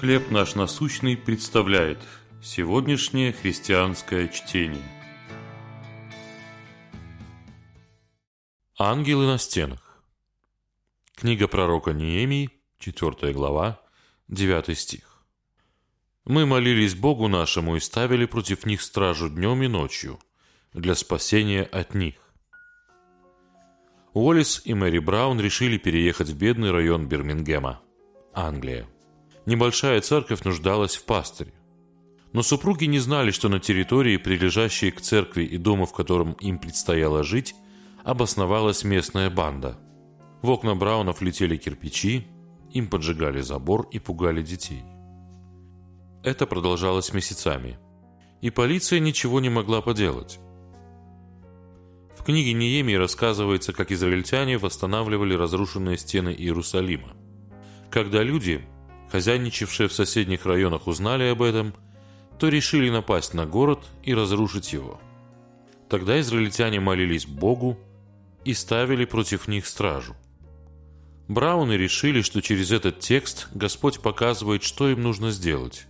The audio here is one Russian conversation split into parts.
«Хлеб наш насущный» представляет сегодняшнее христианское чтение. Ангелы на стенах. Книга пророка Неемии, 4 глава, 9 стих. «Мы молились Богу нашему и ставили против них стражу днем и ночью для спасения от них. Уоллес и Мэри Браун решили переехать в бедный район Бирмингема, Англия. Небольшая церковь нуждалась в пастыре. Но супруги не знали, что на территории, прилежащей к церкви и дому, в котором им предстояло жить, обосновалась местная банда. В окна Браунов летели кирпичи, им поджигали забор и пугали детей. Это продолжалось месяцами, и полиция ничего не могла поделать книге Неемии рассказывается, как израильтяне восстанавливали разрушенные стены Иерусалима. Когда люди, хозяйничавшие в соседних районах, узнали об этом, то решили напасть на город и разрушить его. Тогда израильтяне молились Богу и ставили против них стражу. Брауны решили, что через этот текст Господь показывает, что им нужно сделать.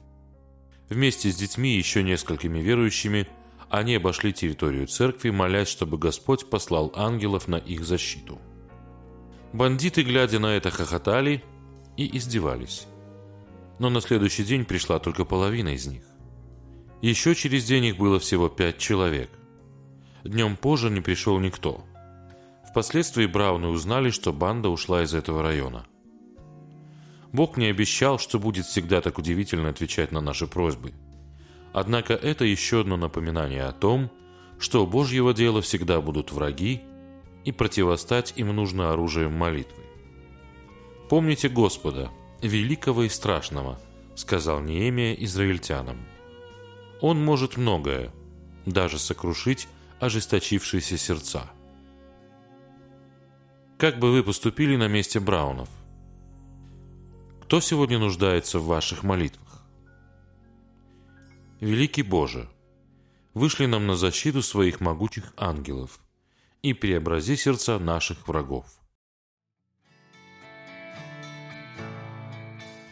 Вместе с детьми и еще несколькими верующими – они обошли территорию церкви, молясь, чтобы Господь послал ангелов на их защиту. Бандиты, глядя на это, хохотали и издевались. Но на следующий день пришла только половина из них. Еще через день их было всего пять человек. Днем позже не пришел никто. Впоследствии Брауны узнали, что банда ушла из этого района. Бог не обещал, что будет всегда так удивительно отвечать на наши просьбы – Однако это еще одно напоминание о том, что у Божьего дела всегда будут враги, и противостать им нужно оружием молитвы. «Помните Господа, великого и страшного», — сказал Неемия израильтянам. «Он может многое, даже сокрушить ожесточившиеся сердца». Как бы вы поступили на месте Браунов? Кто сегодня нуждается в ваших молитвах? Великий Боже, вышли нам на защиту своих могучих ангелов и преобрази сердца наших врагов.